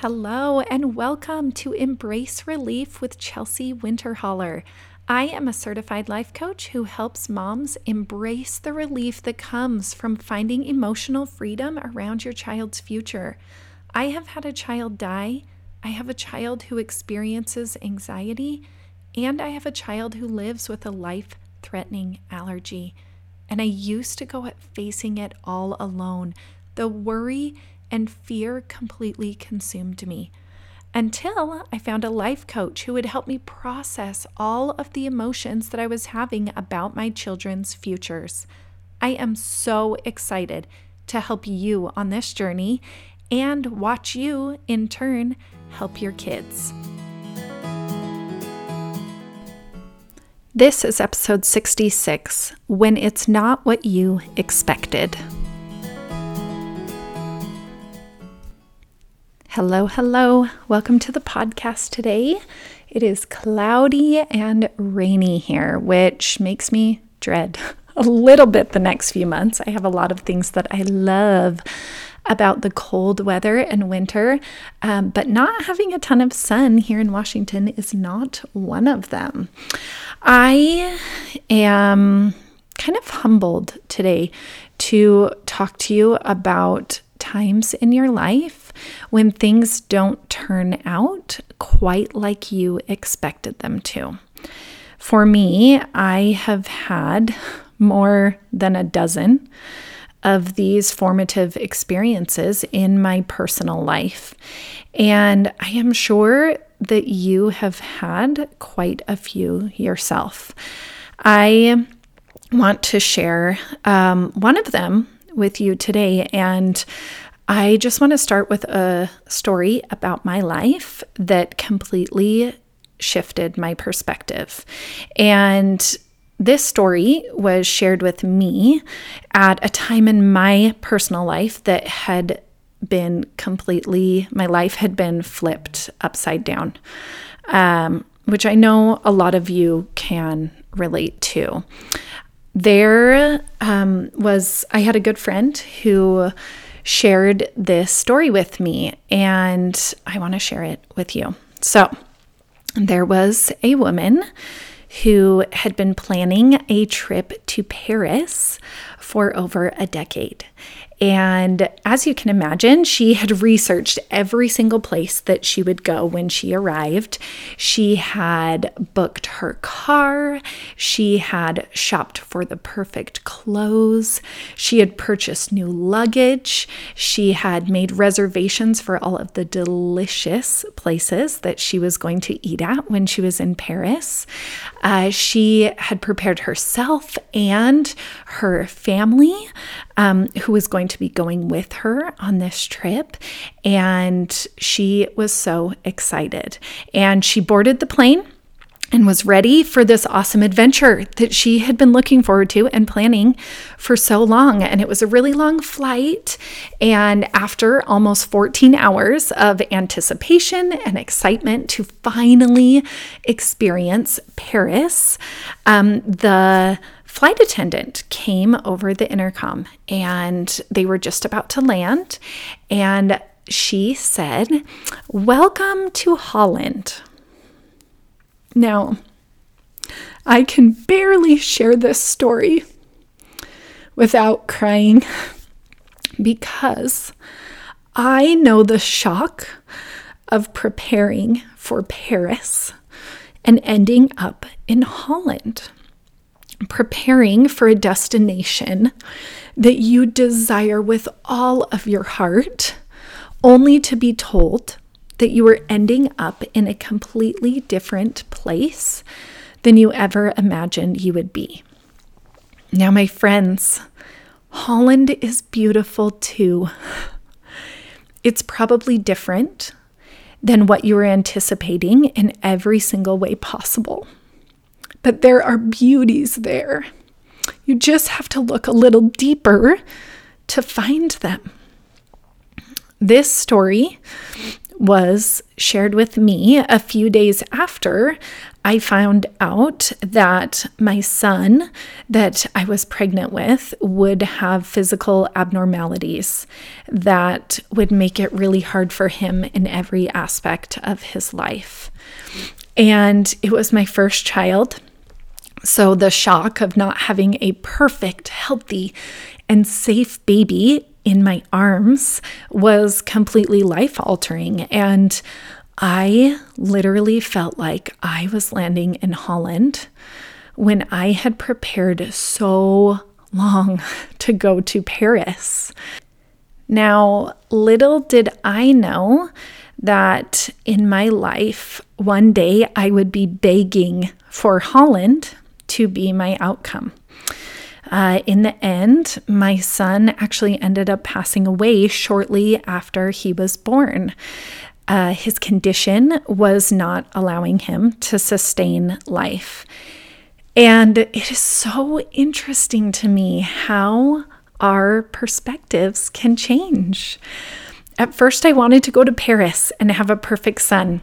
Hello, and welcome to Embrace Relief with Chelsea Winterholler. I am a certified life coach who helps moms embrace the relief that comes from finding emotional freedom around your child's future. I have had a child die, I have a child who experiences anxiety, and I have a child who lives with a life threatening allergy. And I used to go at facing it all alone. The worry and fear completely consumed me until I found a life coach who would help me process all of the emotions that I was having about my children's futures. I am so excited to help you on this journey and watch you, in turn, help your kids. This is episode 66 When It's Not What You Expected. Hello, hello. Welcome to the podcast today. It is cloudy and rainy here, which makes me dread a little bit the next few months. I have a lot of things that I love about the cold weather and winter, um, but not having a ton of sun here in Washington is not one of them. I am kind of humbled today to talk to you about times in your life when things don't turn out quite like you expected them to. For me, I have had more than a dozen of these formative experiences in my personal life. And I am sure that you have had quite a few yourself. I want to share um, one of them with you today. And I just want to start with a story about my life that completely shifted my perspective. And this story was shared with me at a time in my personal life that had been completely, my life had been flipped upside down, um, which I know a lot of you can relate to there um, was, I had a good friend who shared this story with me, and I want to share it with you. So, there was a woman who had been planning a trip to Paris for over a decade. And as you can imagine, she had researched every single place that she would go when she arrived. She had booked her car. She had shopped for the perfect clothes. She had purchased new luggage. She had made reservations for all of the delicious places that she was going to eat at when she was in Paris. Uh, she had prepared herself and her family um, who was going to be going with her on this trip. And she was so excited. And she boarded the plane and was ready for this awesome adventure that she had been looking forward to and planning for so long. And it was a really long flight. And after almost 14 hours of anticipation and excitement to finally experience Paris, um, the flight attendant came over the intercom and they were just about to land. And she said, Welcome to Holland. Now, I can barely share this story without crying because I know the shock of preparing for Paris and ending up in Holland preparing for a destination that you desire with all of your heart, only to be told that you are ending up in a completely different place than you ever imagined you would be. Now, my friends, Holland is beautiful too. It's probably different than what you were anticipating in every single way possible. But there are beauties there. You just have to look a little deeper to find them. This story was shared with me a few days after I found out that my son that I was pregnant with would have physical abnormalities that would make it really hard for him in every aspect of his life. And it was my first child. So the shock of not having a perfect, healthy, and safe baby in my arms was completely life altering. And I literally felt like I was landing in Holland when I had prepared so long to go to Paris. Now, little did I know that in my life, one day I would be begging for Holland to be my outcome. Uh, in the end, my son actually ended up passing away shortly after he was born. Uh, his condition was not allowing him to sustain life. And it is so interesting to me how our perspectives can change. At first, I wanted to go to Paris and have a perfect son.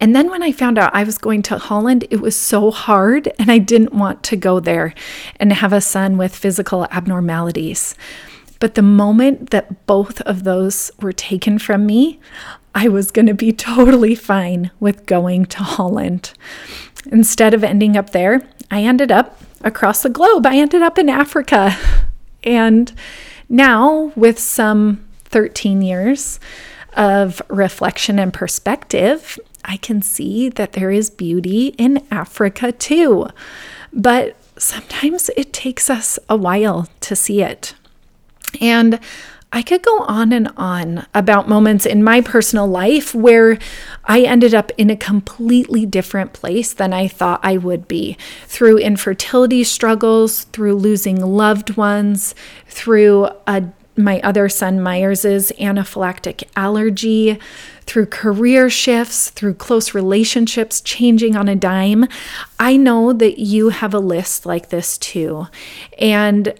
And then when I found out I was going to Holland, it was so hard, and I didn't want to go there and have a son with physical abnormalities. But the moment that both of those were taken from me, I was going to be totally fine with going to Holland. Instead of ending up there, I ended up across the globe. I ended up in Africa. And now, with some 13 years of reflection and perspective, I can see that there is beauty in Africa too. But sometimes it takes us a while to see it. And I could go on and on about moments in my personal life where I ended up in a completely different place than I thought I would be through infertility struggles, through losing loved ones, through a, my other son Myers's anaphylactic allergy, through career shifts, through close relationships changing on a dime. I know that you have a list like this too. And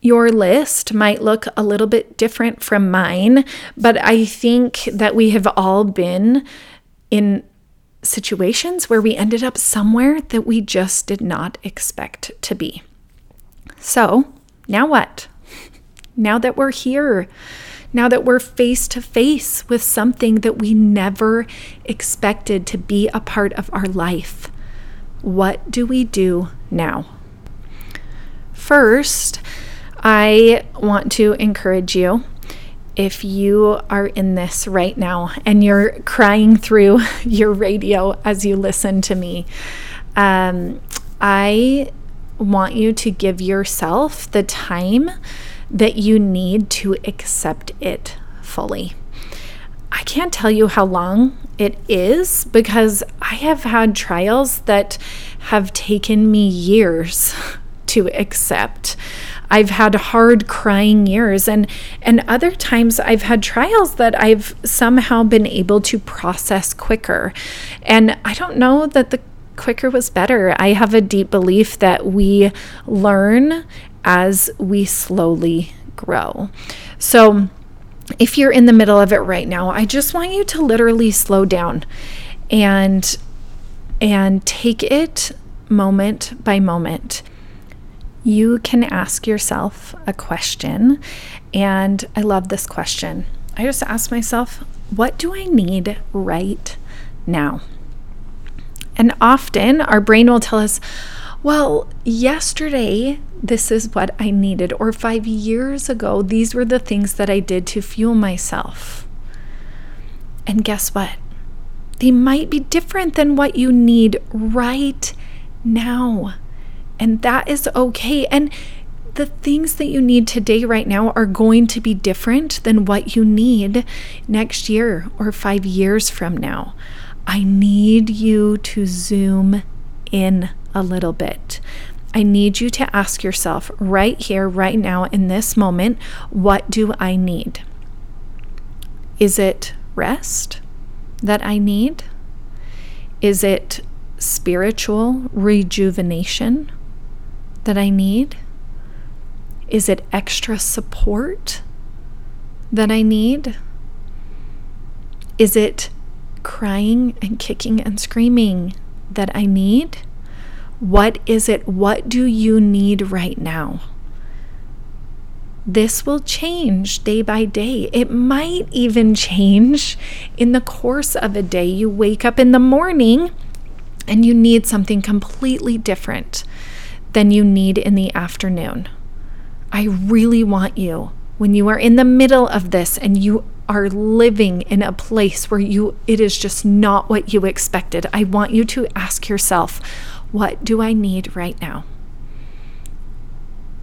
your list might look a little bit different from mine, but I think that we have all been in situations where we ended up somewhere that we just did not expect to be. So, now what? Now that we're here, now that we're face to face with something that we never expected to be a part of our life, what do we do now? First, I want to encourage you if you are in this right now and you're crying through your radio as you listen to me, um, I want you to give yourself the time that you need to accept it fully. I can't tell you how long it is because I have had trials that have taken me years to accept. I've had hard crying years and and other times I've had trials that I've somehow been able to process quicker. And I don't know that the quicker was better. I have a deep belief that we learn as we slowly grow. So if you're in the middle of it right now, I just want you to literally slow down and and take it moment by moment you can ask yourself a question. And I love this question. I just ask myself, what do I need right now? And often our brain will tell us, well, yesterday, this is what I needed, or five years ago, these were the things that I did to fuel myself. And guess what? They might be different than what you need right now. And that is okay. And the things that you need today, right now, are going to be different than what you need next year or five years from now. I need you to zoom in a little bit. I need you to ask yourself right here, right now, in this moment, what do I need? Is it rest that I need? Is it spiritual rejuvenation? that I need? Is it extra support that I need? Is it crying and kicking and screaming that I need? What is it? What do you need right now? This will change day by day. It might even change in the course of a day. You wake up in the morning and you need something completely different than you need in the afternoon. I really want you, when you are in the middle of this and you are living in a place where you it is just not what you expected. I want you to ask yourself, what do I need right now?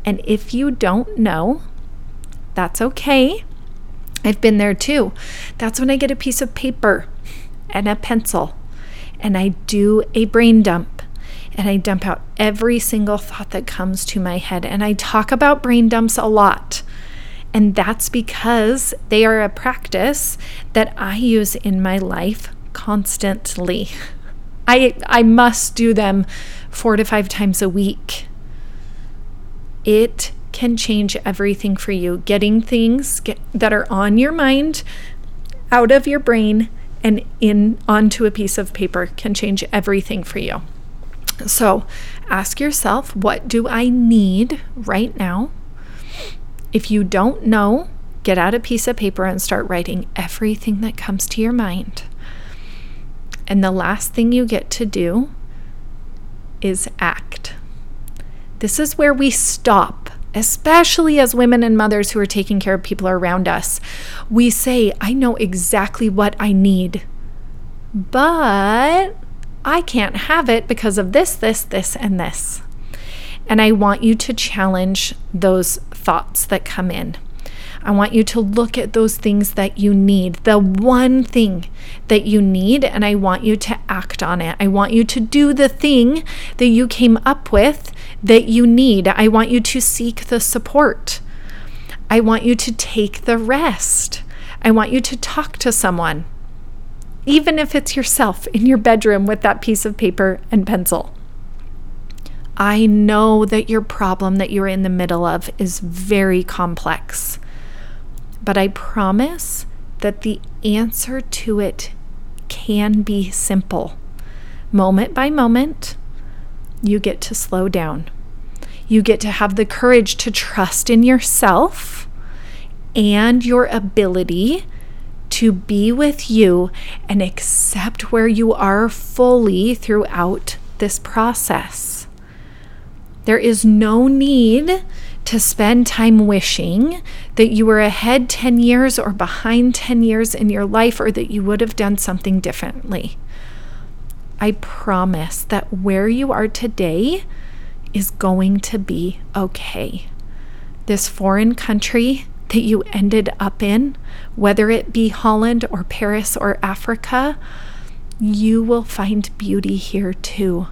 And if you don't know, that's okay. I've been there too. That's when I get a piece of paper and a pencil and I do a brain dump and I dump out every single thought that comes to my head. And I talk about brain dumps a lot. And that's because they are a practice that I use in my life constantly. I, I must do them four to five times a week. It can change everything for you. Getting things get, that are on your mind out of your brain and in onto a piece of paper can change everything for you. So, ask yourself, what do I need right now? If you don't know, get out a piece of paper and start writing everything that comes to your mind. And the last thing you get to do is act. This is where we stop especially as women and mothers who are taking care of people around us, we say, I know exactly what I need, but I can't have it because of this, this, this, and this. And I want you to challenge those thoughts that come in. I want you to look at those things that you need, the one thing that you need, and I want you to act on it. I want you to do the thing that you came up with that you need. I want you to seek the support. I want you to take the rest. I want you to talk to someone, even if it's yourself in your bedroom with that piece of paper and pencil. I know that your problem that you're in the middle of is very complex. But I promise that the answer to it can be simple. Moment by moment, you get to slow down. You get to have the courage to trust in yourself and your ability to be with you and accept where you are fully throughout this process. There is no need to spend time wishing that you were ahead 10 years or behind 10 years in your life or that you would have done something differently. I promise that where you are today is going to be okay. This foreign country that you ended up in, whether it be Holland or Paris or Africa, you will find beauty here too.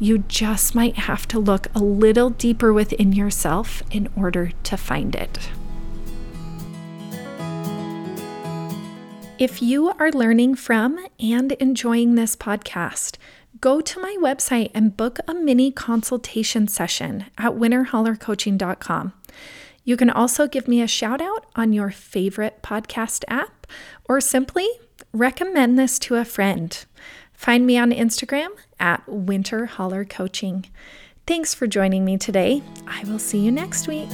You just might have to look a little deeper within yourself in order to find it. If you are learning from and enjoying this podcast, go to my website and book a mini consultation session at winterhollercoaching.com. You can also give me a shout out on your favorite podcast app or simply recommend this to a friend. Find me on Instagram at Winterholler Coaching. Thanks for joining me today. I will see you next week.